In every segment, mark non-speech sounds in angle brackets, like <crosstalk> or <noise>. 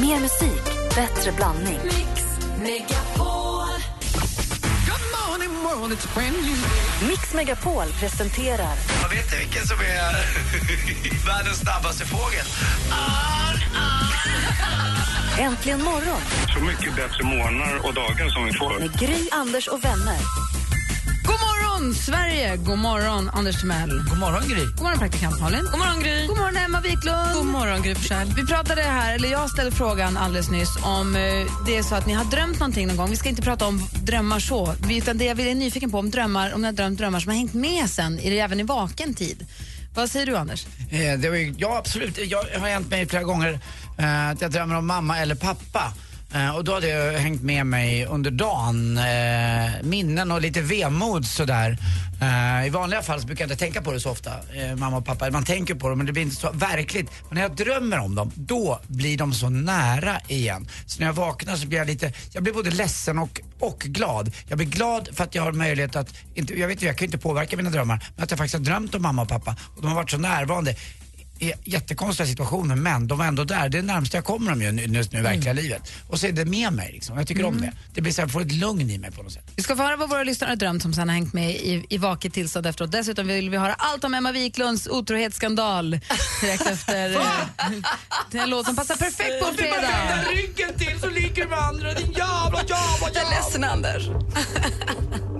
Mer musik, bättre blandning. Mix Megapol. Good morning world, it's brand new Mix Megapol presenterar Jag vet inte vilken som är <laughs> världens snabbaste fågel. Äntligen morgon Så mycket bättre morgnar och dagar som vi får. med Gry, Anders och vänner. Morgon, Sverige! God morgon, Anders Timell. God morgon, Gry. God morgon, praktikant Malin. God morgon, Gry. God morgon, Emma Wiklund. God morgon, Gry Forssell. Vi pratade här, eller jag ställde frågan alldeles nyss om eh, det är så att ni har drömt någonting någon gång. Vi ska inte prata om drömmar så, utan det jag är nyfiken på om drömmar, om ni har drömt drömmar som har hängt med sen, i- även i vaken tid. Vad säger du, Anders? Eh, det var ju, ja, absolut. Jag har hänt mig flera gånger eh, att jag drömmer om mamma eller pappa. Eh, och då hade jag hängt med mig under dagen eh, minnen och lite vemod sådär. Eh, I vanliga fall så brukar jag inte tänka på det så ofta, eh, mamma och pappa. Man tänker på dem men det blir inte så verkligt. Men när jag drömmer om dem, då blir de så nära igen. Så när jag vaknar så blir jag lite, jag blir både ledsen och, och glad. Jag blir glad för att jag har möjlighet att, inte, jag vet inte, jag kan ju inte påverka mina drömmar, men att jag faktiskt har drömt om mamma och pappa och de har varit så närvarande jättekonstiga situationer men de var ändå där. Det är närmast jag kommer dem ju nu, i verkliga livet. Och så är det med mig liksom. Jag tycker om det. Det blir så här, får ett lugn i mig på något sätt. Vi ska få höra vad våra lyssnare har drömt som sen har hängt med i, i vaket tillstånd efteråt. Dessutom vill vi höra allt om Emma Wiklunds otrohetsskandal direkt <laughs> efter eh, den låten som passar perfekt på en fredag. ryggen till så ligger du med andra, din jävla jävla Jag är ledsen, Anders. <laughs>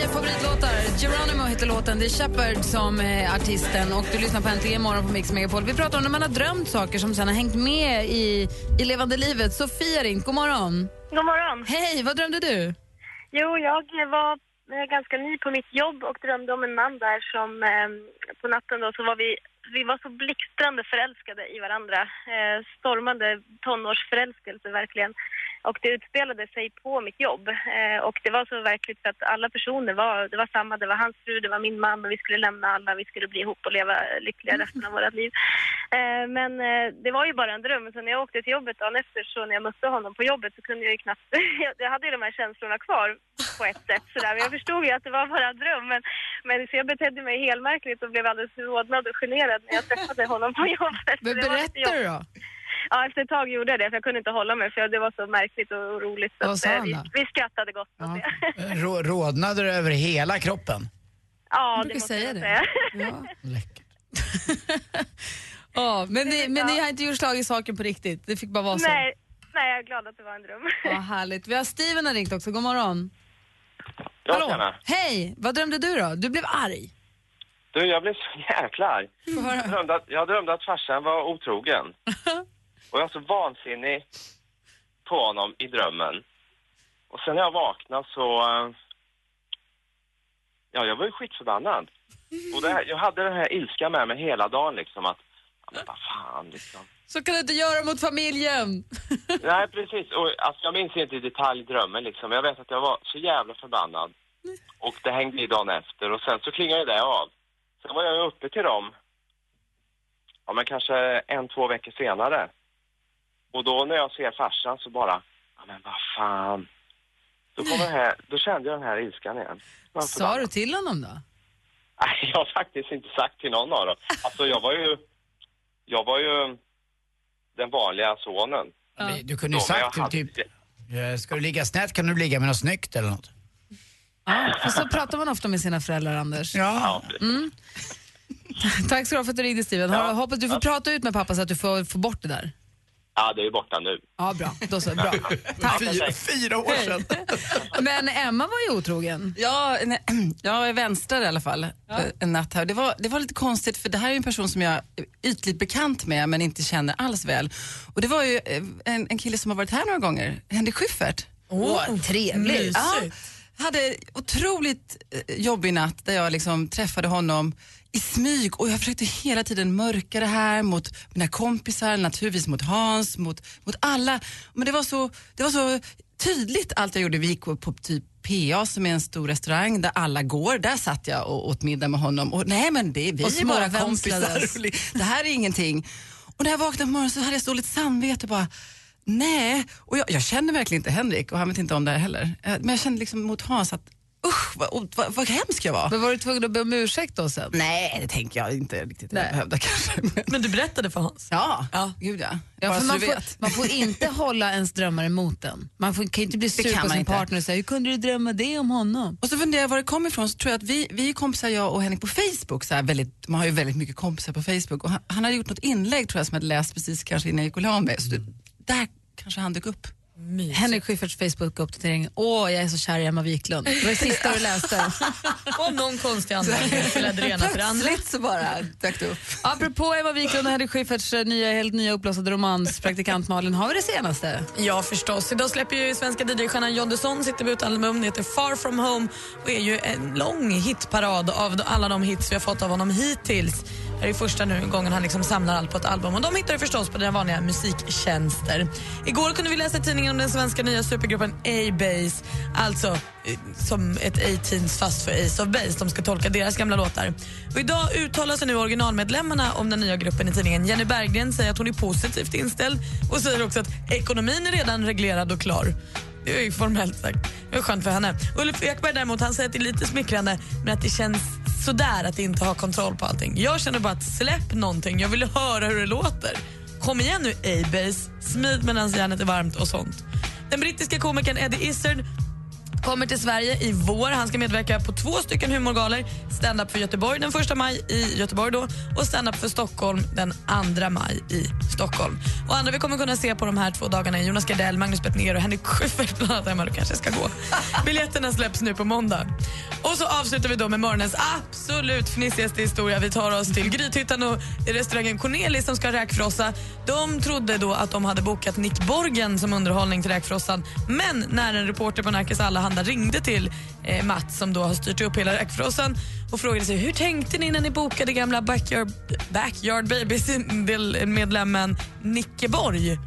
Nya favoritlåtar, Geronimo heter låten. Det är Shepard som är artisten och du lyssnar på Äntligen morgon på Mix Megapol. Vi pratar om när man har drömt saker som sen har hängt med i, i levande livet. Sofia ringt, god morgon. God morgon. Hej, vad drömde du? Jo, jag var eh, ganska ny på mitt jobb och drömde om en man där som eh, på natten då så var vi, vi var så blixtrande förälskade i varandra. Eh, stormande tonårsförälskelse verkligen. Och det utspelade sig på mitt jobb. Eh, och det var så verkligt att alla personer var, det var samma, det var hans fru, det var min man och vi skulle lämna alla, vi skulle bli ihop och leva lyckliga resten av våra liv. Eh, men eh, det var ju bara en dröm. Så när jag åkte till jobbet dagen efter så när jag mötte honom på jobbet så kunde jag ju knappt, <laughs> jag- hade ju de här känslorna kvar på ett sätt sådär. Men jag förstod ju att det var bara en dröm. Men, men så jag betedde mig helmärkligt och blev alldeles rodnad och generad när jag träffade honom på jobbet. Men jobbigt. då? Ja, efter ett tag gjorde jag det för jag kunde inte hålla mig för det var så märkligt och roligt. Så Vad att, sa eh, han vi, då? vi skrattade gott åt Ja. det. Rå, rodnader över hela kroppen. Ja, Jag det brukar måste säga jag det. säga. Ja. <laughs> Läckert. <laughs> Ja, men, ni, men ni har inte gjort slag i saken på riktigt? Det fick bara vara så? Nej, nej, jag är glad att det var en dröm. Ja, härligt. Vi har Steven har ringt också. God morgon. Ja, tjena. Hej! Vad drömde du då? Du blev arg. Du, jag blev så jäkla arg. Jag drömde, att, jag drömde att farsan var otrogen. <laughs> Och jag var så vansinnig på honom i drömmen. Och sen när jag vaknade så... eh, Ja, jag var ju skitförbannad. Och här, jag hade den här ilskan med mig hela dagen liksom att... Ja, men vad fan liksom. Så kan du inte göra mot familjen. <laughs> Nej, precis. Och, alltså, jag minns inte i detalj drömmen liksom. Jag vet att jag var så jävla förbannad. Och det hängde i dagen efter och sen så klingade det av. Sen var jag uppe till dem, ja men kanske en, två veckor senare. Och då när jag ser farsan så bara, ja men vad fan. Då, kom den här, då kände jag den här ilskan igen. Jag var Sa du till honom då? Nej, jag har faktiskt inte sagt till någon av dem. Alltså jag var ju, jag var ju den vanliga sonen. Du kunde ju sagt hade- typ, eh, ska du ligga snett kan du ligga med något snyggt eller något. Ja, för så pratar man ofta med sina föräldrar, Anders. Ja. Mm. Tack ska du ha för att du ringde, Steven. Ja. Hoppas du får prata ut med pappa så att du får, får bort det där. Ja, det är ju borta nu. Ja, bra. Då så. Bra. <laughs> Tack. Fyra, fyra år sedan. <laughs> Men Emma var ju otrogen. Ja, nej, <clears throat> jag vänstrade i alla fall eh, en natt här. Det var, det var lite konstigt för det här är en person som jag är ytligt bekant med men inte känner alls väl. Och det var ju eh, en, en kille som har varit här några gånger, Henrik Schyffert. Åh, trevligt. Ja, hade otroligt eh, jobbig natt där jag liksom träffade honom i smyg och jag försökte hela tiden mörka det här mot mina kompisar, naturligtvis mot Hans, mot, mot alla. Men det var, så, det var så tydligt allt jag gjorde. Vi gick på, typ PA som är en stor restaurang där alla går. Där satt jag och åt middag med honom. Och nej men det, vi är bara kompisar. <laughs> Det här är ingenting. Och när jag vaknade på morgonen så hade jag så dåligt samvete bara Nej, och jag, jag känner verkligen inte Henrik och han vet inte om det här heller. Eh, Men jag kände liksom mot Hans att Usch, vad, vad, vad hemsk jag var. Men var du tvungen att be om ursäkt då sen? Nej, det tänker jag inte riktigt Nej. jag behövde kanske. Men- Men du berättade för Hans? Ja, Ja. gud ja. Ja, Bara för så man, du får, vet. man får inte <laughs> hålla ens drömmar emot den. Man får, kan inte bli sur på sin inte. partner och säga hur kunde du drömma det om honom? Och så funderar jag var det kommer ifrån, så tror jag att vi, vi är kompisar jag och Henrik på Facebook, så här väldigt, man har ju väldigt mycket kompisar på Facebook och han, han hade gjort något inlägg tror jag som jag hade läst precis kanske innan jag gick och la mig, så det, där kanske han dök upp. Henrik Schyfferts Facebook-uppdatering. Åh, jag är så kär i Emma Wiklund. Det var det sista du läste. <laughs> Och av någon konstig anledning ledde det ena det andra. Plötsligt så bara dök det upp. Apropå Emma Wiklund och Henrik Schyfferts eh, nya, helt nya uppblossade romans Praktikant Malin, har vi det senaste? Ja, förstås. Idag släpper ju svenska DJ-stjärnan John Dusson sitt debutalbum. Det heter Far from home och är ju en lång hitparad av alla de hits vi har fått av honom hittills. Det är första nu gången han liksom samlar allt på ett album. Och De hittar du förstås på dina vanliga musiktjänster. Igår kunde vi läsa i tidningen om den svenska nya supergruppen A-Base. Alltså eh, som ett A-Teens fast för Ace of Base. De ska tolka deras gamla låtar. Och idag uttalar sig nu originalmedlemmarna om den nya gruppen i tidningen. Jenny Berggren säger att hon är positivt inställd och säger också att ekonomin är redan reglerad och klar. Det är ju formellt sagt. Det är skönt för henne. Ulf Ekberg däremot, han säger att det är lite smickrande men att det känns sådär att inte ha kontroll på allting. Jag känner bara att släpp någonting, jag vill höra hur det låter. Kom igen nu A-Base, smid medan järnet är varmt och sånt. Den brittiska komikern Eddie Izzard kommer till Sverige i vår. Han ska medverka på två stycken humorgalor. Stand-up för Göteborg den 1 maj i Göteborg då och stand-up för Stockholm den 2 maj i Stockholm. Och andra vi kommer kunna se på de här två dagarna är Jonas Gardell, Magnus Bettner och Henrik Schyffert bland annat. Emma, du kanske ska gå. <laughs> Biljetterna släpps nu på måndag. Och så avslutar vi då med morgonens absolut fnissigaste historia. Vi tar oss till Grythyttan och restaurangen Cornelis som ska räkfrossa. De trodde då att de hade bokat Nick Borgen som underhållning till räkfrossan. Men när en reporter på Närkes Allehanda ringde till eh, Mats som då har styrt upp hela räkfrossan och frågade sig hur tänkte ni när ni bokade gamla Backyard, backyard Babies-medlemmen Nicke Borg?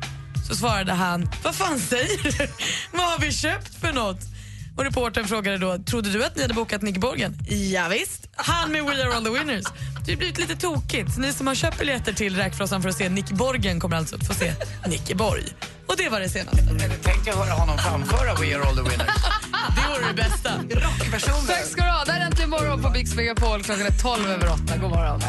Så svarade han, vad fan säger du? vad har vi köpt för något? Och reportern frågade då, trodde du att ni hade bokat Nick Borgen? Ja, visst. han med We are all the winners. Det har blivit lite tokigt. Ni som har köpt biljetter till räkfrossan för att se Nick Borgen kommer alltså att få se Nicke Borg. Och det var det senaste. Tänk att höra honom framföra We are all the winners. Det vore det bästa. Rockpersoner. Tack ska du ha. Där är Äntligen morgon på Mix Megapol. Klockan är 12 över 8. God morgon.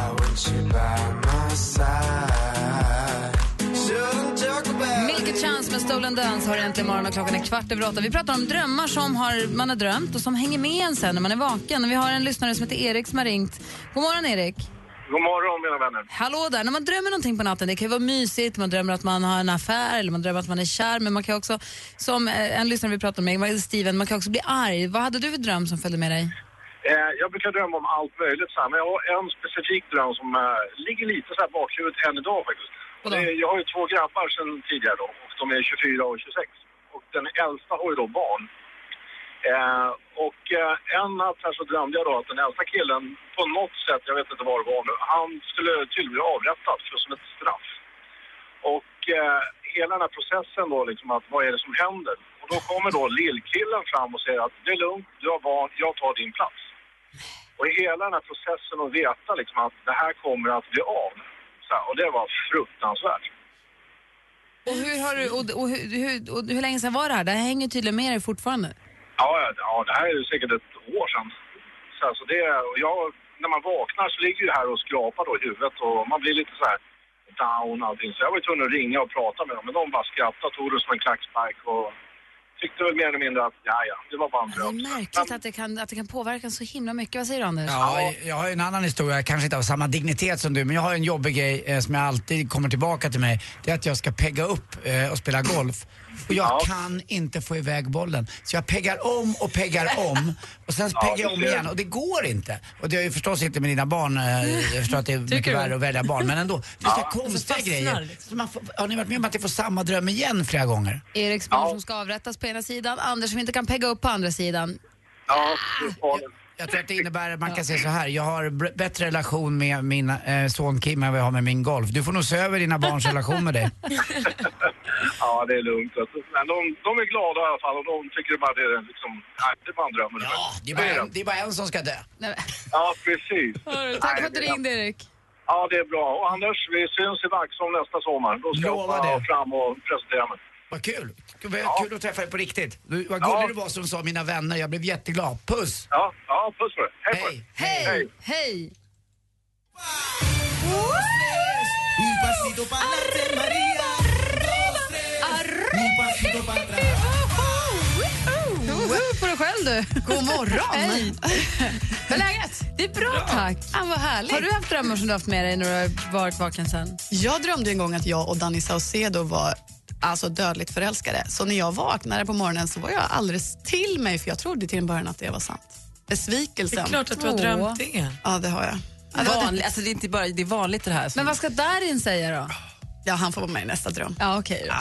Milk Chance med Stolen Dance har äntligen morgon och klockan är kvart över åtta. Vi pratar om drömmar som har, man har drömt och som hänger med en sen när man är vaken. Och vi har en lyssnare som heter Erik som har ringt. God morgon Erik. God morgon mina vänner. Hallå där. När man drömmer någonting på natten, det kan ju vara mysigt, man drömmer att man har en affär eller man drömmer att man är kär, men man kan också, som eh, en lyssnare vi pratade med, Steven, man kan också bli arg. Vad hade du för dröm som följde med dig? Eh, jag brukar drömma om allt möjligt, så här, men jag har en specifik dröm som eh, ligger lite så här bakhuvudet än idag faktiskt. Det, jag har ju två grabbar sedan tidigare då, och de är 24 och 26. Och den äldsta har ju då barn. Eh, och eh, en natt här så drömde jag då att den äldsta killen på något sätt, jag vet inte vad det var nu, han skulle tydligen bli avrättad för som ett straff. Och eh, hela den här processen då liksom att vad är det som händer? Och då kommer då lillkillen fram och säger att det är lugnt, du har barn, jag tar din plats. Och hela den här processen att veta liksom att det här kommer att bli av. Så här, och det var fruktansvärt. Och hur, har du, och, och, och, hur, och hur länge sedan var det här? Det här hänger tydligen med dig fortfarande. Ja, ja, det här är ju säkert ett år sedan. Så alltså det, och jag, när man vaknar så ligger ju det här och skrapar då i huvudet och man blir lite så här down och allting. Så jag var ju tvungen att ringa och prata med dem, men de bara skrattade och tog det som en klackspark och tyckte väl mer eller mindre att ja, ja, det var bara en Det är dröm. märkligt att det, kan, att det kan påverka så himla mycket. Vad säger du Anders? Ja, jag har en annan historia, kanske inte av samma dignitet som du, men jag har en jobbig grej eh, som jag alltid kommer tillbaka till mig. Det är att jag ska pegga upp eh, och spela golf. Och jag kan inte få iväg bollen. Så jag peggar om och peggar om och sen peggar jag om igen och det går inte. Och det är ju förstås inte med dina barn, eh, jag förstår att det är mycket du? värre att välja barn, men ändå. Det är så här konstiga fastnar grejer. Så man får, har ni varit med om att jag får samma dröm igen flera gånger? Eriks barn som ska avrättas på ena sidan, Anders som inte kan pegga upp på andra sidan. Ja, det. Jag tror att det innebär att man kan säga så här. Jag har bättre relation med min eh, son Kim än vad jag har med min golf. Du får nog se över dina barns relation med dig. <laughs> Ja, det är lugnt. Men de, de är glada i alla fall och de tycker bara det är liksom, nej, det är bara en dröm. Ja, det är, bara en, det är bara en som ska dö. Ja, precis. Tack för att du ringde Erik. Ja, det är bra. Och Anders, vi syns i Vaxholm nästa sommar. Då ska Lova jag det. bara fram och presentera mig. Vad kul. Vad kul att träffa dig på riktigt. Du, vad gullig Ja. du var som sa mina vänner. Jag blev jätteglad. Puss! Ja, ja puss på dig. Hej. Hej! Hej! Hej! Atrás. Woho på dig själv du. God morgon. Hej. Hur är läget? Det är bra tack. Ah, vad härligt. Har du haft drömmar som du haft med dig när du har varit vaken sen? Jag drömde en gång att jag och Danny Saucedo var alltså dödligt förälskade. Så när jag vaknade på morgonen så var jag alldeles till mig för jag trodde till en början att det var sant. Besvikelsen. Det är klart att du har drömt det. Ja, det har jag. Ja, det var det. Vanlig, alltså det är inte bara, det är vanligt det här. Men vad ska Darin säga då? Ja, han får vara med i nästa dröm. Ja, okej då.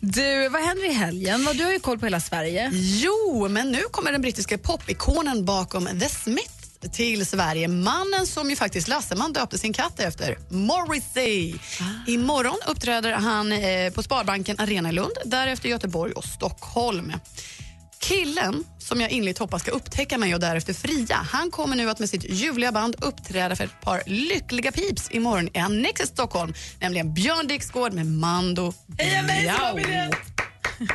Du, vad händer i helgen? Vad- Du har ju koll på hela Sverige. Jo, men nu kommer den brittiska popikonen bakom The Smiths till Sverige. Mannen som ju faktiskt Lasseman döpte sin katt efter, Morrissey. Imorgon uppträder han eh, på Sparbanken Arena i Lund, därefter Göteborg och Stockholm. Killen som jag inligt hoppas ska upptäcka mig och därefter fria, han kommer nu att med sitt ljuvliga band uppträda för ett par lyckliga pips imorgon i Annexet Stockholm, nämligen Björn Dixgård med Mando Heja mig?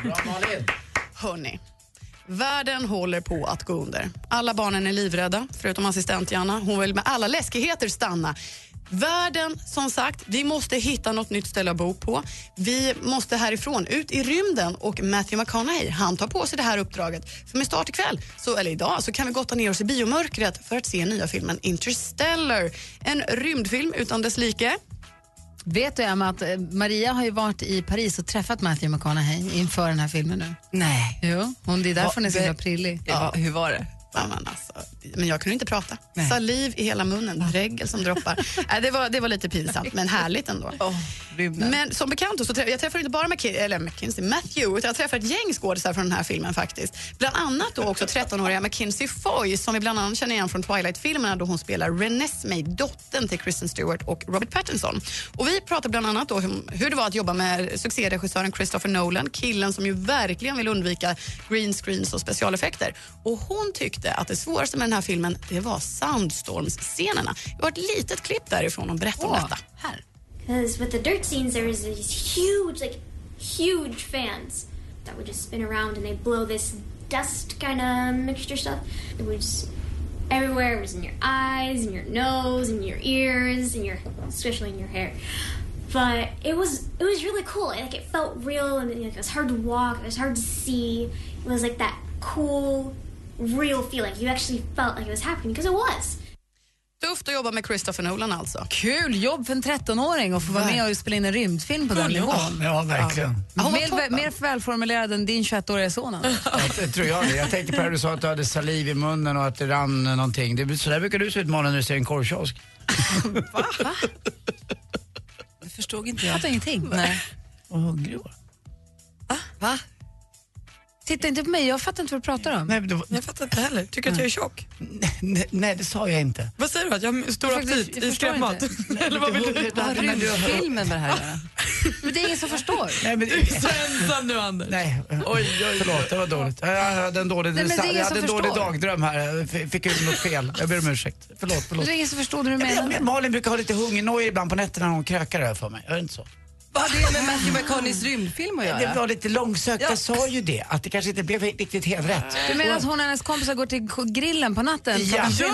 Bra Malin! Hörni, världen håller på att gå under. Alla barnen är livrädda, förutom assistent Janna. Hon vill med alla läskigheter stanna. Världen, som sagt, vi måste hitta något nytt ställe att bo på. Vi måste härifrån, ut i rymden och Matthew McConaughey, han tar på sig det här uppdraget. För med start ikväll, så, eller idag, så kan vi gotta ner oss i biomörkret för att se nya filmen Interstellar. En rymdfilm utan dess like. Vet du Emma att eh, Maria har ju varit i Paris och träffat Matthew McConaughey inför den här filmen nu. Nej. Jo, hon, det är därför hon är så himla prillig. Var, hur var det? Ja, men, alltså, men jag kunde inte prata. Nej. Saliv i hela munnen, dregel som droppar. <laughs> Nej, det, var, det var lite pinsamt, men härligt ändå. Oh, rymden. Men som bekant, så träff, jag träffar inte bara McKin- eller McKinsey, Matthew, utan jag träffar ett gäng skådisar från den här filmen faktiskt. Bland annat då också 13-åriga Mackenzie Foy som vi bland annat känner igen från Twilight-filmerna då hon spelar Renesmee, dottern till Kristen Stewart och Robert Pattinson. Och vi pratar bland annat då om hur det var att jobba med succéregissören Christopher Nolan, killen som ju verkligen vill undvika green screens och specialeffekter. Och hon tyckte att det svåraste med den här filmen, det var soundstorms-scenerna. Vi har ett litet klipp därifrån och berättar om detta. här. Because with the dirt scenes, there was these huge, like, huge fans that would just spin around and they blow this dust kind of mixture stuff. It was everywhere. It was in your eyes, in your nose, in your ears, in your, especially in your hair. But it was it was really cool. Like it felt real, and like, it was hard to walk. It was hard to see. It was like that cool, real feeling. You actually felt like it was happening because it was. Tufft att jobba med Christopher Nolan alltså. Kul jobb för en 13-åring att få vara med och spela in en rymdfilm på den nivån. Ja, verkligen. Mer, mer välformulerad än din 21-åriga son. Ja, det tror jag det. Jag tänkte på det du sa att du hade saliv i munnen och att det rann någonting. Det, så där brukar du se ut när du ser en korvkiosk. <laughs> Det förstod inte Jag jag. fattar ingenting. Nej. Vad hungrig du var. Va? Titta inte på mig, jag fattar inte vad du pratar om. Nej, men det var, Jag fattar inte heller. Tycker att jag är tjock. nej, nej, det sa jag inte. Vad säger du? Att jag har stor aptit i skräpmat? <laughs> Eller vad vill du? Vad har du rymdfilmen med det här att göra? Men det är ingen som förstår. Nej, men, Du är så ensam nu Anders. nej, Oj, oj, förlåt, det var dåligt. Jag hade en dålig, Nej, men det är jag hade en dålig dagdröm här. Fick ut något fel. Jag ber om ursäkt. Förlåt, förlåt. Det är ingen som förstår vad du menar. Men Malin brukar ha lite hungernoja ibland på nätterna när hon krökar över för mig. Är det inte så? Vad har det med Matthew McConaugheys rymdfilm att Det göra? var lite långsökt. Jag sa ju det, att det kanske inte blev riktigt helt rätt. Du menar att hon och hennes kompisar går till grillen på natten? Ja. Ja, det till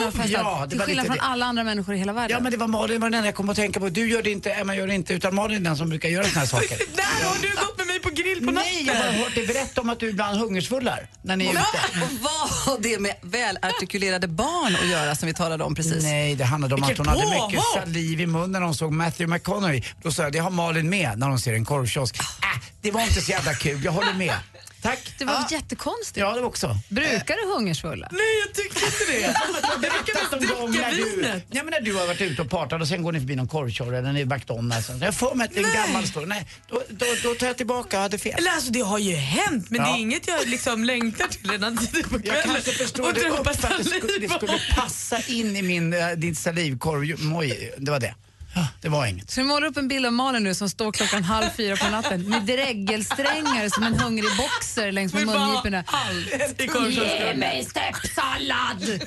var skillnad lite från det. alla andra människor i hela världen. Ja men det var Malin var den enda jag kom att tänka på. Du gör det inte, Emma gör det inte, utan Malin är den som brukar göra såna här saker. <laughs> Där har du gått med mig på grill på natten. Nej, jag har hört dig berätta om att du ibland hungersvullar när ni är ute. Och vad har det med välartikulerade barn att göra som vi talade om precis? Nej, det handlade om Vilket att hon hade mycket saliv i munnen när hon såg Matthew McConaughey. Då sa jag, det har Malin med när hon ser en korvkiosk. Äh, det var inte så jävla kul, jag håller med. Tack. Det var Ja. jättekonstigt. Ja, det var också. Brukar du hungersvulla? Nej, jag tycker inte det. Det med att gång dricka du, vinet. ja, men när du har varit ute och partat och sen går ni förbi någon korvkiosk eller ni McDonalds. Jag får mig att det är en gammal story. Nej, då, då, då tar jag tillbaka, jag hade fel. Eller alltså det har ju hänt men det Ja. är inget jag liksom längtar till redan tidigt på Jag kvällen. kanske förstår och det upp att det skulle, det skulle passa in i min, äh, din salivkorv. Moj, det var det. Ja, det var inget. Så du målar upp en bild av Malin nu som står klockan halv fyra på natten med dregelsträngar som en hungrig boxer längs med mungiporna. korvkiosken. mig steppsallad!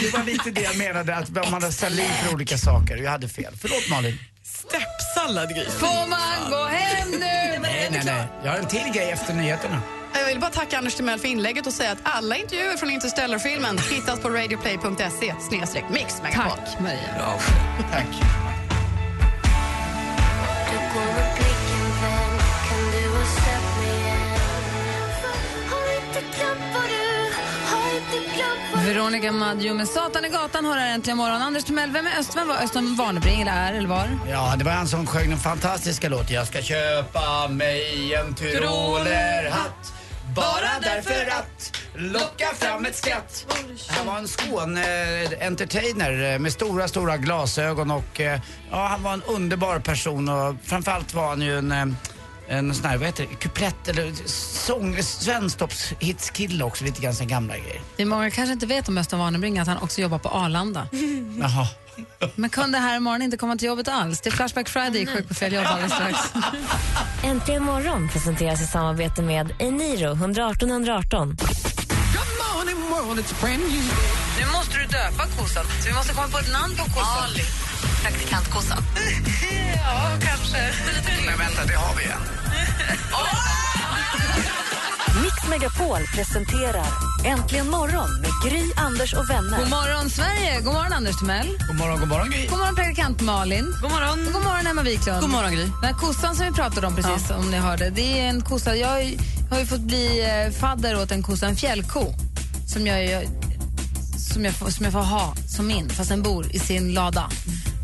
Det var lite det jag menade, att man har saliv för olika saker. Jag hade fel. Förlåt Malin. Steppsallad Gry. Får man gå hem nu? nej, nej. Jag har en till grej efter nyheterna. Jag vill bara tacka Anders Timell för inlägget och säga att alla intervjuer från Interstellar-filmen hittas på radioplay.se snedstreck mix. Tack, Maria. Bra. Tack. Veronica Maggio med Satan i gatan har här äntligen morgon. Anders Timell, vem är Öst? Vem var Östen Warnerbring eller är eller var? Ja, det var han som sjöng den fantastiska låten Jag ska köpa mig en tyrolerhatt bara därför att locka fram ett skratt. Han var en Skåne-entertainer med stora, stora glasögon och eh, ja, han var en underbar person och framförallt var han ju en eh, en sån här, vad heter det, kuplett eller sång, svensktoppshitskille också, lite grann gamla grejer. Det är många kanske inte vet om Östen Warnerbring att han också jobbar på Arlanda. Jaha. Men kunde här imorgon inte komma till jobbet alls. Det är Flashback Friday, sjuk på fel jobb alldeles strax. Äntligen morgon presenteras i samarbete med Eniro 118 118. Good morning world, it's brand new. Nu måste du döpa kossan, så vi måste komma på ett namn på kossan. Ali. Praktikantkossan. <laughs> ja, kanske. Men vänta, det har vi en. <laughs> Mix Megapol presenterar Äntligen morgon med Gry, Anders och vänner. God morgon, Sverige! God morgon, Anders Timell. God morgon, god morgon Gry. God morgon, praktikant Malin. God morgon. Och god morgon, Emma Wiklund. God morgon, Gry. Den här kossan som vi pratade om precis, om ni hörde, det är en kossa. Jag har ju- fått bli eh, fadder åt en kossa, en fjällko, som jag, jag, som jag, får, som jag får ha som min, fast den bor i sin lada.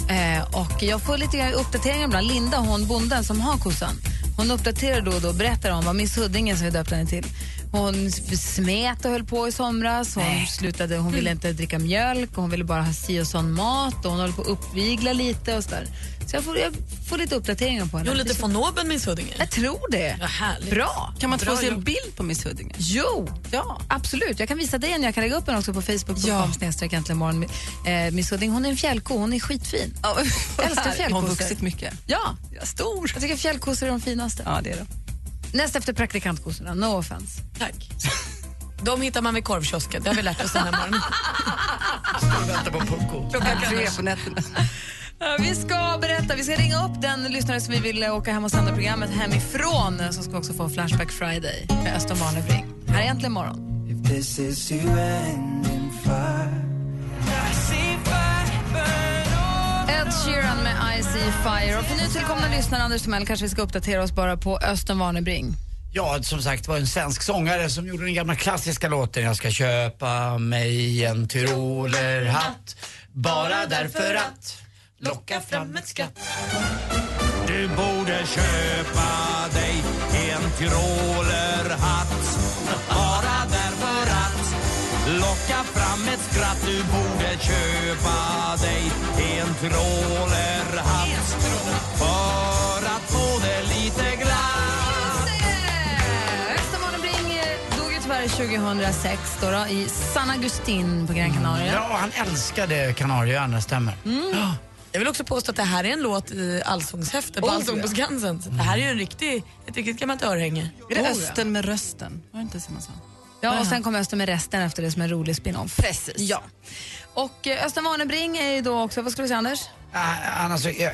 Eh, och jag får lite uppdateringar ibland. Linda, hon bonden som har kossan, hon uppdaterar då och då och berättar om vad Miss Huddinge som vi döpte henne till. Hon smet och höll på i somras. Hon, slutade, hon ville inte dricka mjölk och hon ville bara ha si och sån mat. Och hon håller på att uppvigla lite och sådär. Så jag får, jag får lite uppdateringar på henne. Jo, lite von oben, Miss Huddinge. Jag tror det. Ja, härligt. Bra. Kan man inte få se en bild på Miss Huddinge? Jo, Ja. absolut. Jag kan visa dig en. Jag kan lägga upp den också på Facebook. Ja. äntligen morgon. Eh, Miss Hudding, hon är en fjällko. Hon är skitfin. Ja, Älskar <laughs> Har fjällkossor. hon vuxit mycket? Ja, Ja, stor. jag tycker fjällkossor är de finaste. Ja, det är det. Näst efter praktikantkossorna, no offense. Tack. De hittar man vid korvkiosken, det har vi lärt oss den här morgonen. Vänta på Pucko. Klockan tre på nätterna. Ja, Vi ska berätta, vi ska ringa upp den lyssnare som vi vill eh, åka hem och sända programmet hemifrån som ska också få Flashback Friday med Östen Warnerbring. Här är Äntligen morgon. If this is you ending fire Ed Sheeran med fire. Och för nytillkomna lyssnare, Anders Timell, kanske vi ska uppdatera oss bara på Östen Warnerbring. Ja, som sagt det var en svensk sångare som gjorde den gamla klassiska låten Jag ska köpa mig en tyrolerhatt bara därför att locka fram ett skratt. Du borde köpa dig en tyrolerhatt Bara därför att locka fram ett skratt Du borde köpa dig en tyrolerhatt För att få det lite glatt eh, dog ju tyvärr 2006 då, då, i San Agustin på Gran Canaria. Ja, han älskade Kanarieöarna, stämmer. Ja. Jag vill också påstå att det här är en låt i Allsångshäftet på Oh, Allsång på Skansen. Så Det här är ju en riktig, ett riktigt gammalt örhänge. Är det. Östen med rösten? Var det inte så man sa? Ja, och sen kom Östen med resten efter det som en rolig spin-off. Precis. Ja. Och eh, Östen Warnerbring är ju då också, vad skulle du säga Anders? Ah, Han, alltså, eh,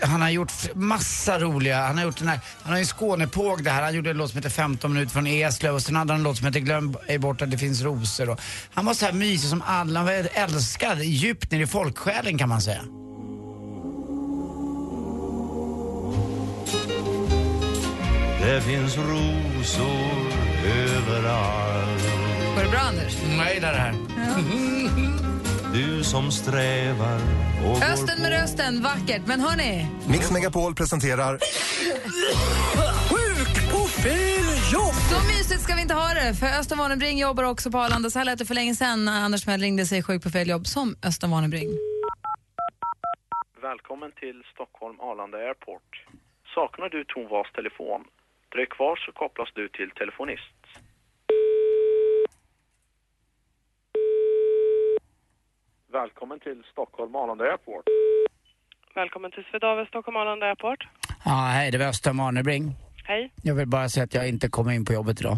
han har gjort f- massa roliga, han har gjort den här, han har ju Skånepåg det här, han gjorde en låt som heter 15 minuter från Eslöv och sen hade han en låt som heter Glöm ej bort att det finns rosor och han var så här mysig som alla, han var älskad djupt ner i folksjälen kan man säga. Det finns rosor överallt Går det bra Anders? Jag gillar det här. Du som strävar och går Östen med rösten, vackert. Men hörni, Mix Megapol presenterar Sjuk på fel jobb! så mysigt ska vi inte ha det. För Östen Warnerbring jobbar också på Arlanda. Så här lät det för länge sedan när Anders Timell ringde sig sjuk på fel jobb som Östen Warnerbring. Välkommen till Stockholm Arlanda Airport. Saknar du Tom Vas Dröj kvar så kopplas du till telefonist. Välkommen till Stockholm Arlanda Airport. Välkommen till Swedavia Stockholm Arlanda Airport. Ja, hej, det var Östen Warnerbring. Hej. Jag vill bara säga att jag inte kommer in på jobbet idag.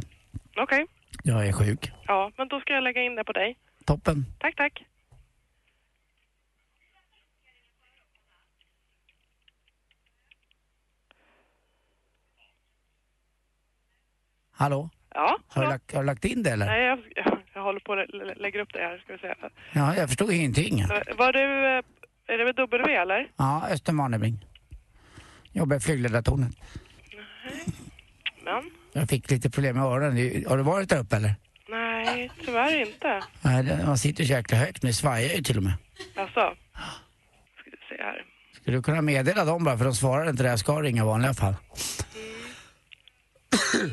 Okej. Jag är sjuk. Ja, men då ska jag lägga in det på dig. Toppen. Tack, tack. Hallå? Ja, Har du, lagt, har du lagt in det eller? Nej, jag, jag, håller på att lä- lä- lägga upp det här, ska vi se. Ja, jag förstod ingenting. Eh, Var du, eh, är det med W eller? Ja, Östermalmebring. Jobbar i flygledartornet. Men? Jag fick lite problem med öronen. Har du varit där uppe eller? Nej, tyvärr inte. Nej, man sitter så jäkla högt, det svajar ju till och med. Alltså. Ska vi se här. Skulle du kunna meddela dem bara, för de svarar inte där jag ska ringa i vanliga fall.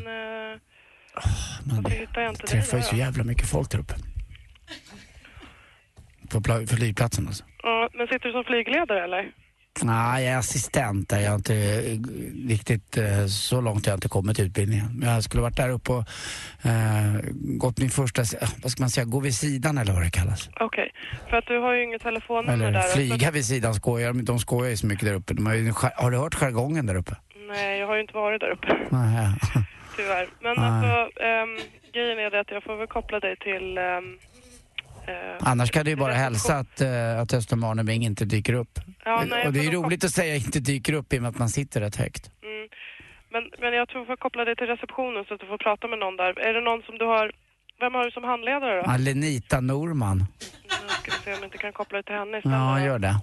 Men, dig Träffar ju så jävla mycket folk där uppe. På pla- på flygplatsen alltså. Ja, men sitter du som flygledare eller? Nej, jag är assistent där. Jag har inte eh, riktigt, eh, så långt jag har inte kommit i utbildningen. Men jag skulle varit där uppe och eh, gått min första, eh, vad ska man säga, gå vid sidan eller vad det kallas. Okej, för att du har ju inget telefonnummer Eller där. flyga vid sidan skojar de. De skojar ju så mycket där uppe. De har, ju, har du hört jargongen där uppe? Nej, jag har ju inte varit där uppe. Nej. Tyvärr. Men Nej. alltså, ehm, grejen är det att jag får väl koppla dig till... ehm, eh, Annars kan du ju bara hälsa att, eh, att Östermalmebring inte dyker upp. Ja, nej, och det är ju roligt att säga inte dyker upp i och med att man sitter rätt högt. mm. men, men jag tror jag får koppla dig till receptionen så att du får prata med någon där. Är det någon som du har... Vem har du som handledare då? Ja, Lenita Norman. Nu ska vi se om jag inte kan koppla dig till henne istället. Ja, gör det.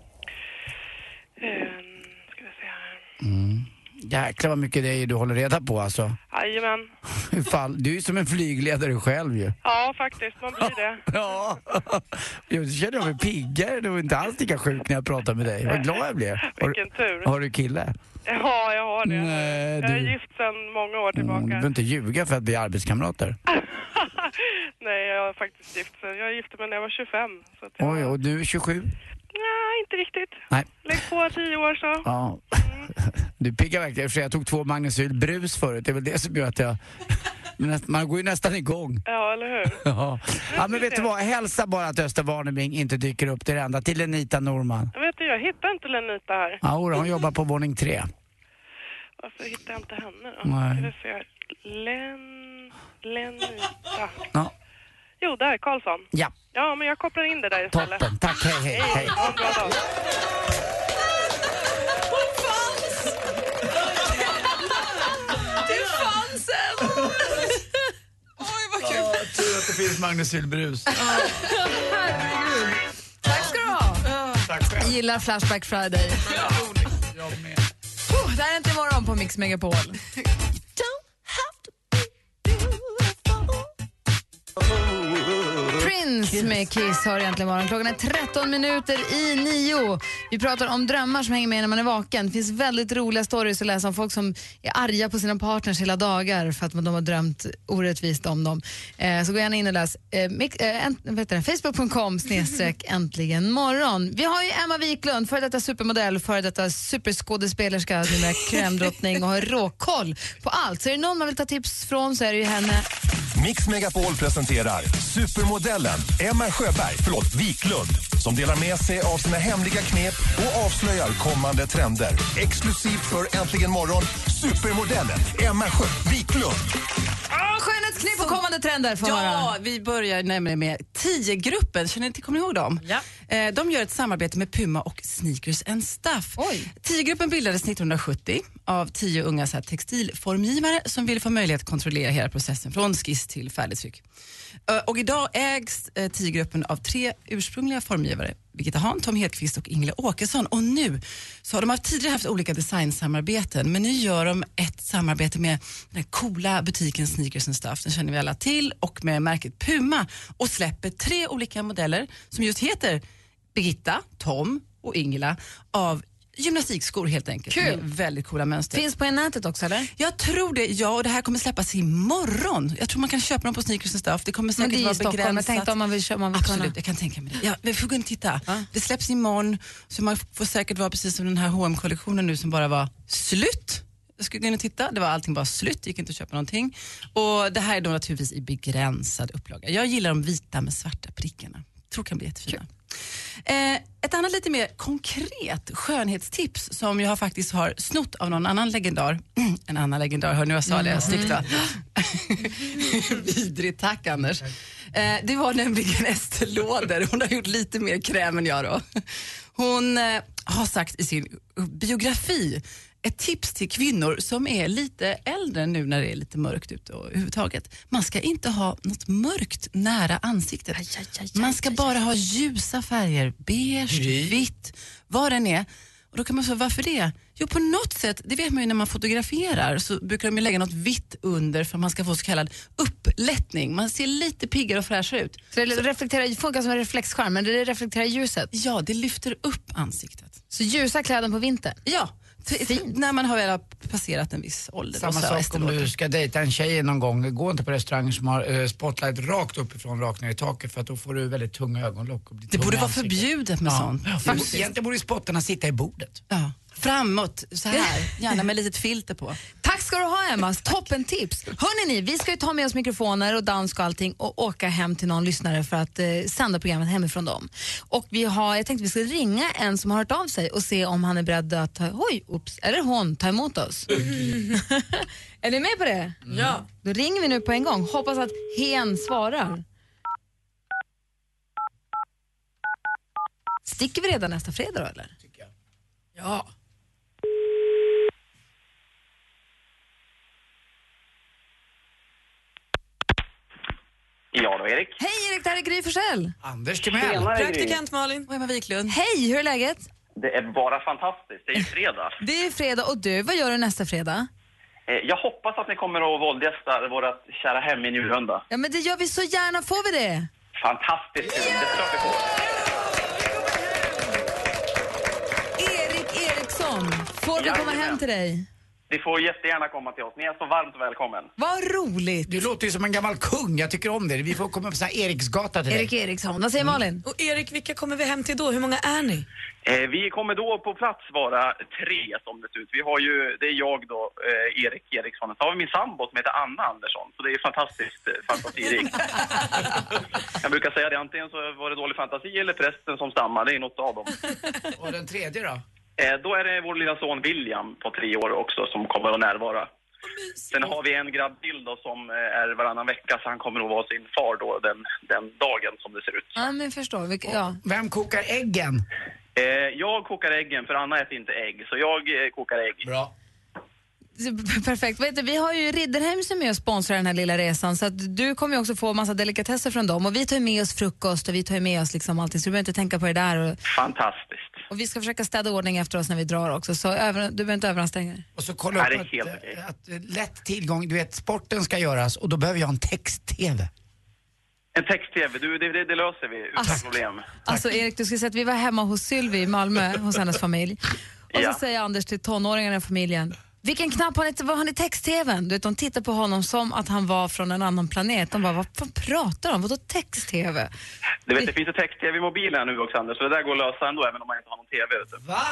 Ehm, ska vi se här. Mm. Jäklar vad mycket det är du håller reda på alltså. Jajamän. <laughs> Fan, du är ju som en flygledare själv ju. Ja, faktiskt. Man blir det. <laughs> Ja. Jag känner mig piggare. Du var inte alls lika sjuk när jag pratade med dig. Vad glad jag blev. Har, Vilken tur. har du kille? Ja, jag har det. Nej, Jag är du- gift sedan många år Mm, Du tillbaka. behöver inte ljuga för att vi är arbetskamrater. <laughs> Nej, jag är faktiskt gift. Jag gifte mig när jag var 25. Så jag... Oj, och du är 27? Nej, inte riktigt. Nej. Lägg på 10 år så. Ja. <laughs> Du piggar verkligen. För jag tog två Magnecyl brus förut. Det är väl det som gör att jag... Man går ju nästan igång. Ja, eller hur? <laughs> Ja. ja, men vet du vad? Hälsa bara att Östervarnebring inte dyker upp. Det är det enda. Till Lenita Norman. Jag vet du, jag hittar inte Lenita här. Ja, hon jobbar på våning tre. Varför hittar jag inte henne då? Nej. Len... Lenita. Ja. Jo, där, Karlsson. Ja. Ja, men jag kopplar in det där istället. Toppen. Tack, hej, hej, hej. Ha en bra dag. Det fanns en! Oj, vad kul! Ja, tur att det finns Magnusylbrus. Herregud. Tack ska du ha. Tack själv. Gillar Flashback Friday. Oh, det här är inte imorgon på Mix Megapol. Prince med Kiss har egentligen morgon. Klockan är 13 minuter i nio. Vi pratar om drömmar som hänger med när man är vaken. Det finns väldigt roliga stories att läsa om folk som är arga på sina partners hela dagar för att de har drömt orättvist om dem. Eh, så gå gärna in och läs eh, eh, facebook.com snedstreck <laughs> äntligen morgon. Vi har ju Emma Wiklund, före detta supermodell, före detta superskådespelerska, numera krämdrottning och har råkoll på allt. Så är det någon man vill ta tips från så är det ju henne. Mix Megapol presenterar supermodellen Emma Sjöberg, förlåt, Wiklund som delar med sig av sina hemliga knep och avslöjar kommande trender. Exklusivt för Äntligen morgon, supermodellen Emma Sjö Wiklund. Skönhetsknep och kommande trender, får Ja, höra. vi börjar nämligen med 10-gruppen. Känner ni, kommer ni ihåg dem? Ja. Eh, De gör ett samarbete med Puma och Sneakers and Stuff. Oj. 10-gruppen bildades 1970 av tio unga så här, textilformgivare som ville få möjlighet att kontrollera hela processen från skiss till färdigtryck. Eh, Och idag ägs eh, 10-gruppen av tre ursprungliga formgivare. Birgitta Hahn, Tom Hedqvist och Ingela Åkesson. Och nu så har de haft, tidigare haft olika designsamarbeten men nu gör de ett samarbete med den här coola butiken Sneakers and Stuff, den känner vi alla till, och med märket Puma och släpper tre olika modeller som just heter Birgitta, Tom och Ingela av gymnastikskor helt enkelt. Kul. Väldigt coola mönster. Finns på nätet också eller? Jag tror det, ja och det här kommer släppas imorgon. Jag tror man kan köpa dem på Sneakers and Stuff. Det kommer Men säkert det är i vara Stockholm. Jag begränsat. tänkte om man vill, om man vill Absolut, kunna. jag kan tänka mig det. Ja, vi får gå in och titta. Det släpps imorgon, så man får säkert vara precis som den här hm kollektionen nu som bara var slut. Jag skulle gå in och titta, det var allting bara slut, gick inte att köpa någonting. Och det här är då naturligtvis i begränsad upplaga. Jag gillar de vita med svarta prickarna. Tror kan bli jättefina. Eh, ett annat lite mer konkret skönhetstips som jag faktiskt har snott av någon annan legendar. <clears throat> en annan legendar, hör nu jag sa det, snyggt va? <laughs> Vidrigt, tack Anders. Eh, det var nämligen <laughs> Estée Lauder, hon har gjort lite mer kräm än jag då. Hon eh, har sagt i sin biografi ett tips till kvinnor som är lite äldre nu när det är lite mörkt ute och överhuvudtaget. Man ska inte ha något mörkt nära ansiktet. Man ska bara ha ljusa färger, beige, vitt, vad den är. Och då kan man säga, varför det? Jo, på något sätt, det vet man ju när man fotograferar, så brukar de ju lägga något vitt under för att man ska få så kallad upplättning. Man ser lite piggare och fräschare ut. Så det reflekterar, funkar som en reflexskärm, men det reflekterar ljuset? Ja, det lyfter upp ansiktet. Så ljusa kläder på vintern? Ja, t- när man har väl passerat en viss ålder. Samma sak om du ska dejta en tjej någon gång. Gå inte på restauranger som har eh, spotlight rakt uppifrån, rakt ner i taket för att då får du väldigt tunga ögonlock. Det borde vara ansiktet. förbjudet med ja. sånt. Ja. Egentligen borde spottarna sitta i bordet. Ja. Framåt, så här. <laughs> Gärna med litet filter på. Tack ska du ha Emma, toppen tips. Hörrni ni, vi ska ju ta med oss mikrofoner och dansk och allting och åka hem till någon lyssnare för att eh, sända programmet hemifrån dem. Och vi har, jag tänkte vi ska ringa en som har hört av sig och se om han är beredd att, ta, oj, ups, eller hon, ta emot oss. <laughs> är ni med på det? Ja. Då ringer vi nu på en gång. Hoppas att hen svarar. Sticker vi redan nästa fredag då eller? Ja. Ja då, Erik. Hej Erik, det här är Gry Forssell. Anders Timell. Praktikant Malin. Och Emma Wiklund. Hej, hur är läget? Det är bara fantastiskt. Det är ju fredag. <laughs> Det är fredag och du, vad gör du nästa fredag? Eh, Jag hoppas att ni kommer att våldgästa vårt kära hem i Njurunda. Ja men det gör vi så gärna, får vi det? Fantastiskt kul. Det är klart vi får. Erik Eriksson, får vi komma hem till dig? Ni får jättegärna komma till oss. Ni är så varmt välkommen. Vad roligt! Du låter ju som en gammal kung, jag tycker om det. Vi får komma på sån här Eriksgata till dig. Erik Eriksson, vad säger Malin? Och Erik, vilka kommer vi hem till då? Hur många är ni? Eh, vi kommer då på plats vara tre som det ser ut. Vi har ju, det är jag då, eh, Erik Eriksson. Så har vi min sambo som heter Anna Andersson. Så det är fantastiskt eh, fantasirikt. <laughs> jag brukar säga det, antingen så var det dålig fantasi eller prästen som stammar. Det är något av dem. Och den tredje då? Eh, då är det vår lilla son William på tre år också som kommer att närvara. Sen har vi en grabb till då som eh, är varannan vecka så han kommer att vara sin far då den, den dagen som det ser ut. Ja men förstår, Vilka, ja. Vem kokar äggen? Eh, jag kokar äggen för Anna äter inte ägg så jag eh, kokar ägg. Bra. Perfekt. Vet du, vi har ju Ridderheim som är med och sponsrar den här lilla resan så att du kommer ju också få massa delikatesser från dem och vi tar med oss frukost och vi tar med oss liksom allting så du behöver inte tänka på det där och, Fantastiskt. Och vi ska försöka städa ordning efter oss när vi drar också så över, du behöver inte överanstränga dig. Och så kolla Nej, upp det är att, helt okej. att, att eh, lätt tillgång, du vet sporten ska göras och då behöver jag en text-tv. En text-tv, du, det, det, det löser vi utan problem. Alltså Erik, du ska säga att vi var hemma hos Sylvie i Malmö, hos hennes familj. Och Ja. så säger Anders till tonåringarna i familjen, vilken knapp har ni, vad har ni text-tvn? Du vet, de tittar på honom som att han var från en annan planet. De bara, vad fan pratar de? Vadå text-tv? Du vet, det finns ju text-tv i mobilen nu också Anders, så det där går att lösa ändå även om man inte har någon TV. Vet du. Va?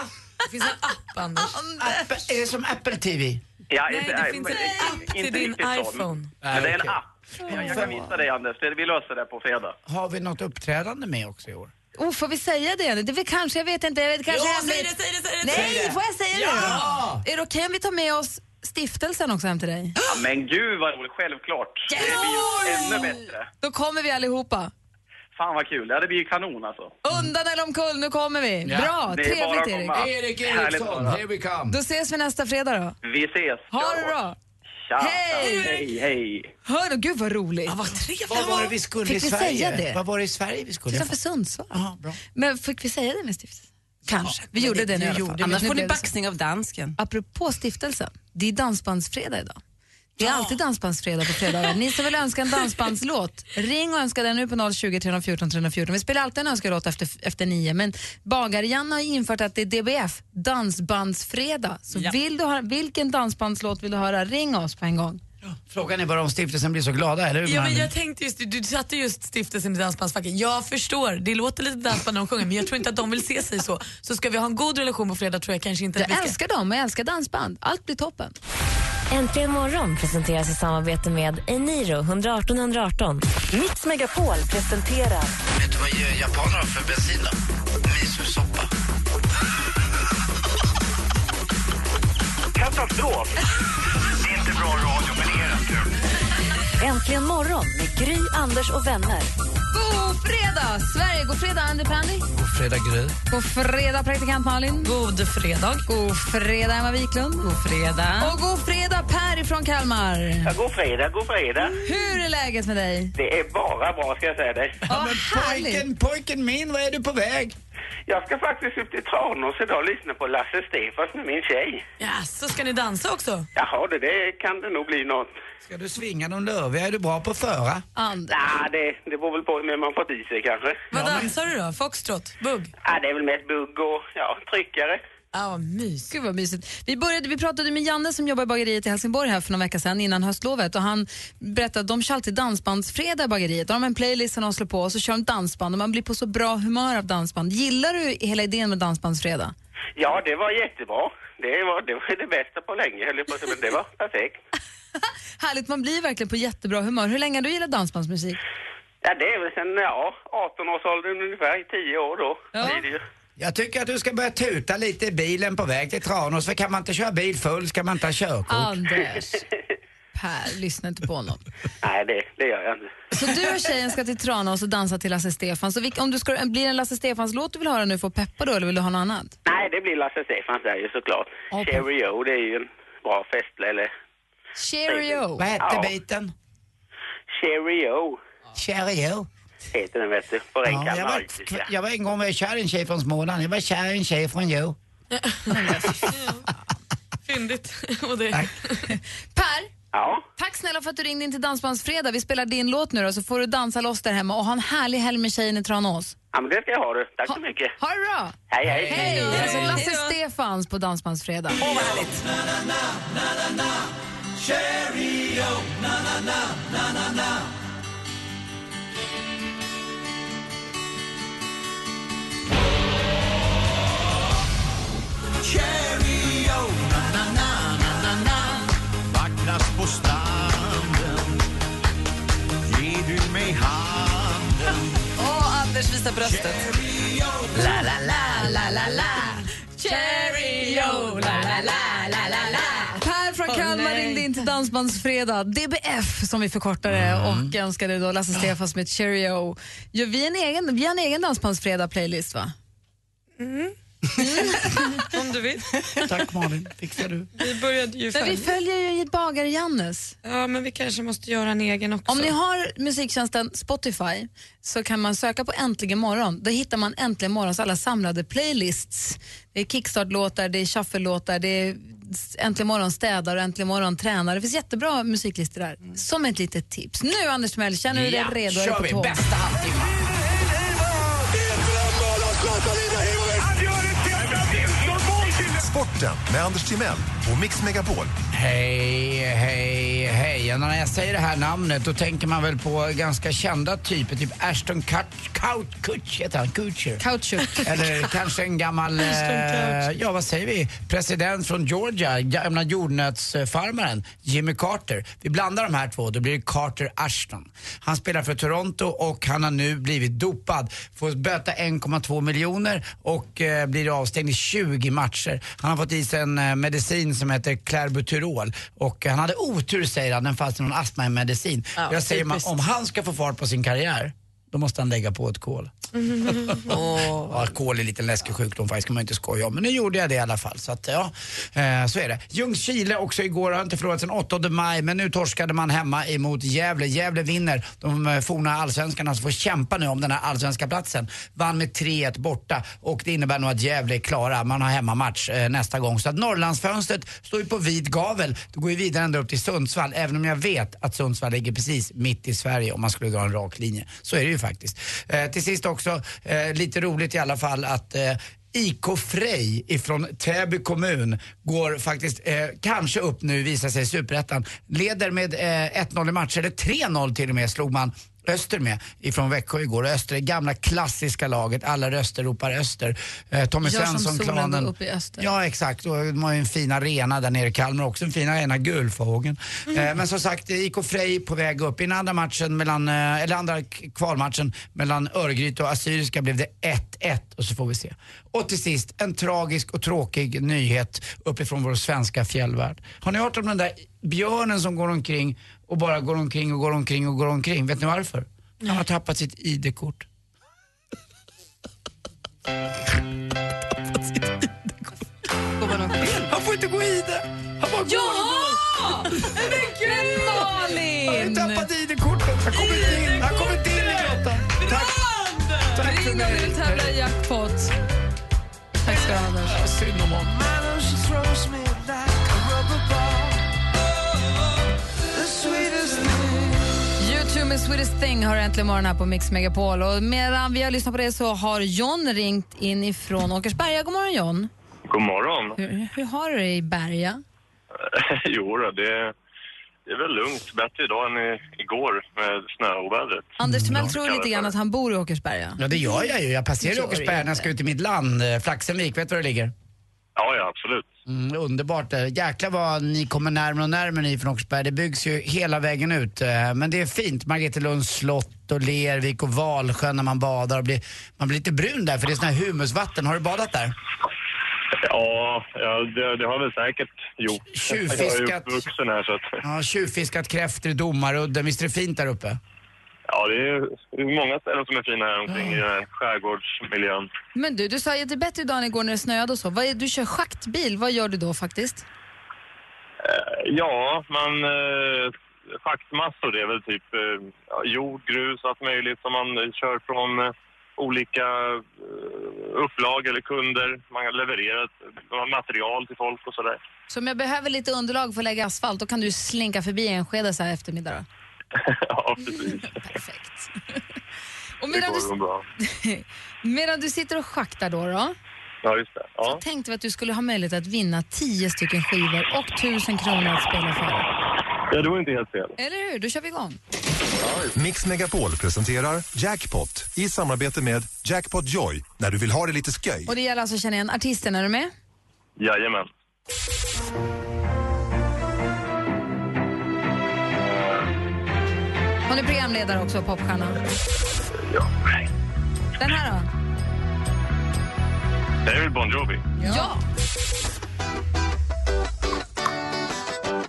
Det finns en app, <laughs> Anders. Apple, är det som Apple TV? Ja, Nej, inte, det nej, finns en app till inte din iPhone. Men det är en app. Jag, jag kan visa dig Anders, det, vi löser det på fredag. Har vi något uppträdande med också i år? Oh, får vi säga det? Det är väl kanske, jag vet inte. Jag vet, kanske Jo, säg det, säg det, säg det, Nej, säg det. får jag säga Ja! det? Är det okej om vi tar med oss stiftelsen också hem till dig? Ja, men gud vad roligt, självklart. Det blir ju ännu bättre. Då kommer vi allihopa. Fan vad kul, ja, det blir ju kanon alltså. Undan eller omkull, nu kommer vi. Ja, Bra, trevligt Erik. Erik Eriksson, here we come. Då ses vi nästa fredag då. Vi ses. Ha det bra. Tja, Hej. Hej, hej. Hör du, gud vad roligt. Ja, vad trevligt. Vad var det vi skulle Fick i vi Sverige? säga det? Vad var det i Sverige vi skulle? Utanför Sundsvall. Jaha, bra. Men fick vi säga det med stiftelsen? Kanske. vi men gjorde det- det, nu i alla gjorde fall. vi. Annars Nu får ni så. baxning av dansken. Apropå stiftelsen, det är dansbandsfredag idag. Det är alltid dansbandsfredag på fredagar. Ni som vill önska en dansbandslåt, ring och önska den nu på 020 314 314. Vi spelar alltid en önskelåt efter, efter nio, men Bagar-Janne har infört att det är DBF, dansbandsfredag. Så Ja. vill du ha, vilken dansbandslåt vill du höra, ring oss på en gång. Frågan är bara om stiftelsen blir så glada, eller hur? Ja, men jag tänkte just, du satte just stiftelsen i dansbandsfacket. Jag förstår, det låter lite dansband när de sjunger men jag tror inte att de vill se sig så. Så ska vi ha en god relation på fredag tror jag kanske inte att Jag vi ska... älskar dem och jag älskar dansband. Allt blir toppen. Äntligen morgon presenteras i samarbete med Eniro 118 118. Mix Megapol presenterar Vet du vad japaner har för bensin? Misosoppa. Katastrof! Bra radio, men är rätt kul. Äntligen morgon med Gry, Anders och vänner. God fredag! Sverige. God fredag, Andy Pandy. Fredag Gry. God fredag, praktikant Malin. God fredag. God fredag, Emma Wiklund. God fredag. Och god fredag, Per ifrån Kalmar. Ja, god fredag, god fredag. Hur är läget med dig? Det är bara bra ska jag säga dig. Ja, Pojken, pojken min, vad är du på väg? Jag ska faktiskt upp till Tranås idag och lyssna på Lasse Stefans med min tjej. Ja, så ska ni dansa också? Jaha, det, det kan det nog bli något. Ska du svinga de löviga? Är du bra på att föra? Anders. Nej, det, det beror väl på hur mycket man fått i sig kanske. Vad dansar du då? Foxtrot? Bugg? Ja, det är väl mest bugg och ja, tryckare. Ja, vad mysigt. Gud vad mysigt. Vi, började, vi pratade med Janne som jobbar i bageriet i Helsingborg här för några veckor sedan innan höstlovet och han berättade att de kör alltid dansbandsfredag i bageriet. De har en playlist som de slår på och så kör de dansband och man blir på så bra humör av dansband. Gillar du hela idén med dansbandsfredag? Ja, det var jättebra. Det var det, var det bästa på länge, höll jag på att säga, men det var <laughs> perfekt. Härligt, man blir verkligen på jättebra humör. Hur länge har du gillat dansbandsmusik? Ja, det är väl sen, ja, 18-årsåldern ungefär, 10 år då. Ja. blir det ju. Jag tycker att du ska börja tuta lite i bilen på väg till Tranås, för kan man inte köra bil full ska man inte ha körkort. Anders. <laughs> Per, lyssna inte på honom. Nej, det, det gör jag inte. Så du och tjejen ska till Tranås och dansa till Lasse Stefans. Så om du ska, blir det en Lasse Stefans-låt du vill höra nu för att peppa då, eller vill du ha något annat? Nej, det blir Lasse Stefans där ju såklart. På- Cheerio, det är ju en bra fest, eller... Cheerio. Vad hette Ja. biten? Cheerio Cheerio. Heter den, vet du, på ren Ja, jag, var, jag var en gång var kär i en tjej från Småland. Jag var kär i en tjej från Jo. Fyndigt. Och det. Per, Ja. tack snälla för att du ringde in till Dansbandsfredag. Vi spelar din låt nu då, så får du dansa loss där hemma och ha en härlig helg med tjejen i Tranås. ja, men det ska jag ha du. Tack så mycket. Ha det bra! Hej, hej. Hej! Alltså Lasse Stefans på Dansbandsfredag. Åh, vad härligt. Na na na, na na na. Cheerio, na na na, na na na. Vackrast på stranden. Ger du mig handen. Åh, Anders visar bröstet. La la la, la la la. Cheerio, la la la, la la la. Per från Åh, Kalmar nej. ringde in till Dansbandsfredag, DBF som vi förkortar det och önskade då Lasse Stefans med Cheerio. Gör vi, en egen, vi har en egen Dansbandsfredag-playlist va? <laughs> Om du vill. Tack Malin, fixar du. Vi började ju Men vi följer ju bagare-Jannes. Ja, men vi kanske måste göra en egen också. Om ni har musiktjänsten Spotify så kan man söka på Äntligen morgon. Då hittar man Äntligen morgons alla samlade playlists. Det är kickstart-låtar, det är shuffle-låtar, det är Äntligen morgon städar och Äntligen morgon tränar. Det finns jättebra musiklistor där. Som ett litet tips. Nu Anders Timell, känner du dig Ja, redo? Du kör vi. Bästa halvtimman. Sporten med Anders Timell och Mix Megapol. Hej, hej, hej. Ja, när jag säger det här namnet då tänker man väl på ganska kända typer, typ Ashton Kutcher Kutcher, heter han? Kutcher? Kautschuk. <laughs> Eller kanske en gammal, eh, ja vad säger vi, president från Georgia, gamla jordnötsfarmaren Jimmy Carter. Vi blandar de här två, då blir det Carter Ashton. Han spelar för Toronto och han har nu blivit dopad. Får böta 1,2 miljoner och eh, blir avstängd i 20 matcher. Han har fått i sig en eh, medicin som heter Clerbuterol och han hade otur säger han, den fanns i någon astmamedicin. Ja, Jag säger man, om han ska få fart på sin karriär, då måste han lägga på ett kol. <laughs> Ja, kol är lite läskig sjukdom faktiskt, kan man inte skoja om. Men nu gjorde jag det i alla fall. Så att, ja, eh, så är det. Ljungskile också igår, har inte förlorat sedan 8 maj, men nu torskade man hemma emot Gävle. Gävle vinner. De eh, forna allsvenskarna som får kämpa nu om den här allsvenska platsen. Vann med 3-1 borta och det innebär nog att Gävle är klara. Man har hemmamatch eh, nästa gång. Så att Norrlandsfönstret står ju på vid gavel. Det går ju vidare ända upp till Sundsvall, även om jag vet att Sundsvall ligger precis mitt i Sverige om man skulle dra en rak linje. Så är det ju faktiskt. Eh, till sist också, eh, lite roligt i alla fall att eh, IK Frej ifrån Täby kommun går faktiskt eh, kanske upp nu, visar sig i Superettan. Leder med eh, 1-0 i matcher, eller 3-0 till och med slog man Öster med ifrån Växjö igår. Öster är gamla klassiska laget, alla röster ropar Öster. Eh, Tommy Svensson-klanen. i öster. Ja exakt, och de har ju en fin arena där nere i Kalmar också, en fin arena, Gulfågeln. Eh, men som sagt, IK Frej på väg upp. I den andra matchen mellan, eh, eller andra kvalmatchen mellan Örgryte och Assyriska blev det 1-1 och så får vi se. Och till sist, en tragisk och tråkig nyhet uppifrån vår svenska fjällvärld. Har ni hört om den där björnen som går omkring och bara går omkring och går omkring och går omkring? Vet ni varför? Han har tappat sitt ID-kort. Han får inte gå i det! Han bara Ja! går och går. Men gud Malin! Jag har tappat ID-kortet. Han kommer inte in. Han kommer inte in i grottan. Tack. Tack för Ring om du vill tävla i jackpot. Tack ska du ha, Anders. Synd om honom. YouTube med Sweetest thing har äntligen morgon här på Mix Megapol. Och medan vi har lyssnat på det så har John ringt in ifrån Åkersberga. God morgon John. God morgon. Hur, hur har du det i Berga? <laughs> jo, då, det, det är väl lugnt. Bättre idag än i, igår med snöovädret. Anders Timell Ja, tror lite grann att han bor i Åkersberga. Ja, det gör jag ju. Jag passerar Åkersberga när jag ska ut i mitt land. eh, Flaxenvik, vet du var det ligger? Ja, ja, absolut. Mm, underbart. eh. Jäklar vad ni kommer närmare och närmare ni från Åkersberga. Det byggs ju hela vägen ut. eh, Men det är fint. Margretelunds slott och Lervik och Valsjön när man badar. Och blir, man blir lite brun där för det är sån här humusvatten. Har du badat där? Ja, ja det, det har väl säkert gjort. Jag är ju Tjuvfiskat. uppvuxen här så att... Ja, tjuvfiskat kräftor i Domarudden. Visst är det fint där uppe? Ja, det är många ställen som är fina här omkring i den här skärgårdsmiljön. Men du, du sa att det är bättre idag än igår när det snöade och så. Vad är, du kör schaktbil, vad gör du då faktiskt? Eh, Ja, man... Eh, schaktmassor det är väl typ eh, jord, grus, allt möjligt som man kör från eh, olika eh, upplag eller kunder. Man har levererat eh, material till folk och sådär. Så om jag behöver lite underlag för att lägga asfalt, då kan du slinka förbi Enskede så här eftermiddag då? <laughs> ja, precis. <laughs> <laughs> Och det medan går du, bra. medan du sitter och schaktar då, då Ja, just det. Ja. tänkte vi att du skulle ha möjlighet att vinna 10 stycken skivor och 1000 kronor att spela för. ja, det var inte helt fel. Eller hur? Då kör vi igång. Mix Megapol presenterar Jackpot i samarbete med Jackpot Joy när du vill ha det lite sköj. Och det gäller alltså att känna igen artisten. Är du med? Jajamän. Hon är programledare också, popstjärna. Ja. Den här då? Det är väl Bon Jovi? Ja!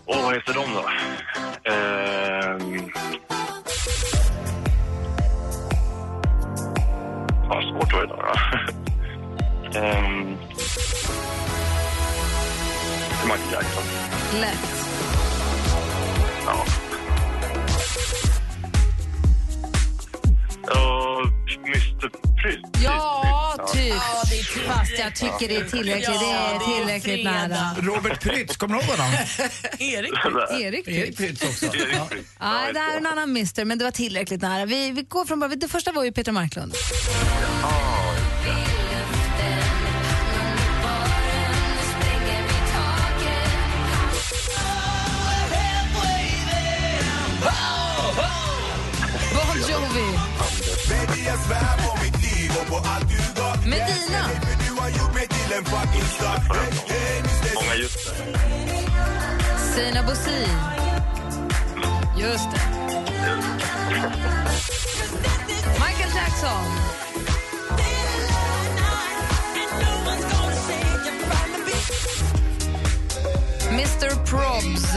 Åh, vad heter de då? Ehm... Ja, svårt var det då. då. Ehm... Michael Jackson. Lätt. Ja. Prydd. Ja, typ. Ja, det är typ. Fast jag tycker det är tillräckligt, det är tillräckligt nära. Robert Prytz, kommer du ihåg honom? <laughs> Erik Erik Prytz. Erik Prytz också. Erik Prytz. Nej, det här är en annan mister, men det var tillräckligt nära. Vi, vi går från början. Det första var ju Peter Marklund. Bon Många just det. Sina Bosi. Just det. Michael Jackson. Mr Probs.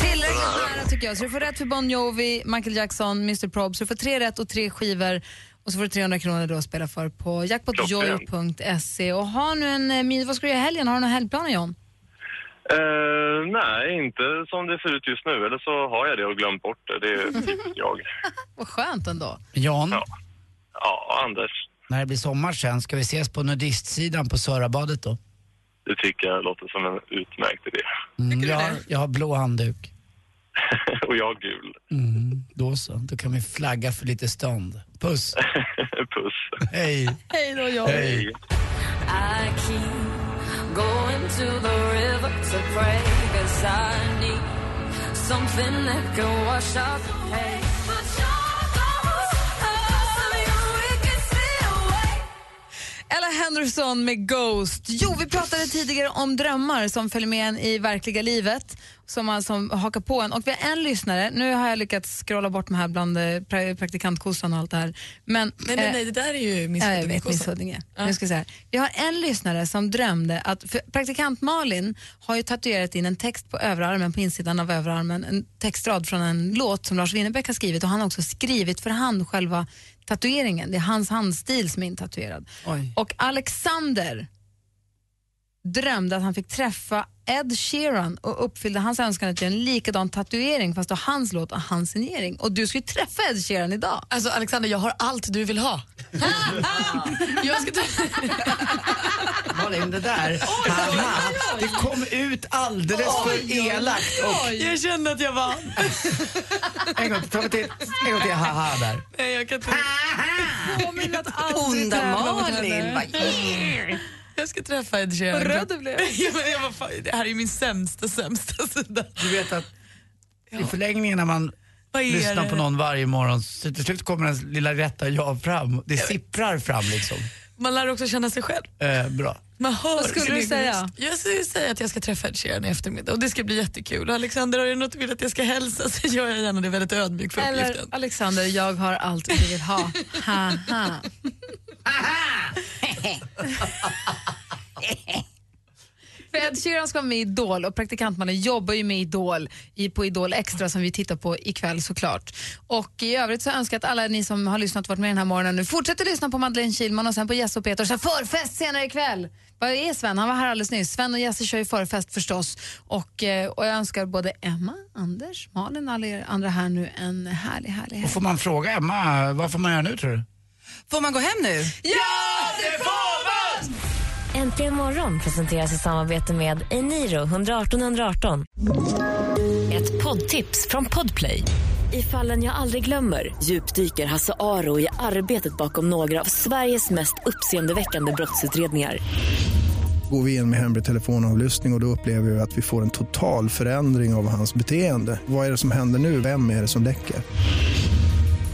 Tillräckligt nära tycker jag. Så du får rätt för Bon Jovi, Michael Jackson, Mr Probs. Du får tre rätt och tre skivor. Och så får du 300 kronor då att spela för på jackpotjoy.se. Och har nu en, eh, vad ska du göra i helgen? Har du några helgplaner John? Eh, nej, inte som det ser ut just nu. Eller så har jag det och glömt bort det. Det är <laughs> typiskt jag. Vad skönt ändå. Jan, Ja, Anders. när det blir sommar sen, ska vi ses på nudistsidan på Sörabadet då? Det tycker jag låter som en utmärkt idé. Mm, jag, jag har blå handduk. <laughs> och jag gul. Mm, då så, då kan vi flagga för lite stånd. Puss! <laughs> Puss. Hej! Hej då John. Hej. I Henderson med Ghost. Jo, vi pratade tidigare om drömmar som följer med en i verkliga livet. som, man- som hakar på en. Och vi har en lyssnare, nu har jag lyckats scrolla bort de här bland eh, pra- praktikantkossan och allt det här. Men, Nej, nej, eh, nej, det där är ju Miss Ja, jag Huddinge vet, Miss. Huddinge. Ja. Jag ska säga. Vi har en lyssnare som drömde att, praktikant Malin har ju tatuerat in en text på överarmen, på insidan av överarmen, en textrad från en låt som Lars Winnerbäck har skrivit och han har också skrivit för hand själva tatueringen. Det är hans handstil som är intatuerad. Och Alexander drömde att han fick träffa Ed Sheeran och uppfyllde hans önskan att göra en likadan tatuering fast då hans låt och hans signering. Och du ska ju träffa Ed Sheeran idag. Alltså Alexander, jag har allt du vill ha. <laughs> jag ska Malin, det där, haha, det kom ut alldeles för elakt. Och, Jag kände att jag vann. en gång ta till, en gång till haha där. Nej, jag kan inte. Onda Malin. Jag ska träffa Ed Sheeran. Vad röd du blev. <laughs> Ja, men jag var fan, det här är min sämsta, sämsta sida. Du vet att i förlängningen när man lyssnar det? på någon varje morgon så till slut kommer den lilla rätta jag fram. Det sipprar fram liksom. Man lär också känna sig själv. Eh, bra. Man hör Vad skulle du säga? Jag skulle säga att jag ska träffa Ed Sheeran i eftermiddag och det ska bli jättekul. Alexander, har du något du vill att jag ska hälsa så gör jag gärna det väldigt ödmjuk för Eller uppgiften. Alexander, jag har allt du vill ha. Ha, ha. <laughs> <laughs> <laughs> För Ed Sheeran ska vara med i Idol och praktikantmannen jobbar ju med Idol i, på Idol Extra som vi tittar på ikväll såklart. Och i övrigt så önskar jag att alla ni som har lyssnat och varit med den här morgonen nu fortsätter lyssna på Madeleine Kilman och sen på Jesse och Peter och sen förfest senare ikväll. Vad är Sven? Han var här alldeles nyss. Sven och Jesse kör ju förfest förstås. Och, eh, och jag önskar både Emma, Anders, Malin och alla er andra här nu en härlig, härlig Och helg. får man fråga Emma, vad får man göra nu tror du? Får man gå hem nu? Ja, det får! Äntligen morgon presenteras i samarbete med Eniro 118 118. Ett poddtips från Podplay. I fallen jag aldrig glömmer djupdyker Hasse Aro i arbetet bakom några av Sveriges mest uppseendeväckande brottsutredningar. Går vi in med hemlig telefonavlyssning och, och då upplever vi att vi får en total förändring av hans beteende. Vad är det som händer nu? Vem är det som läcker?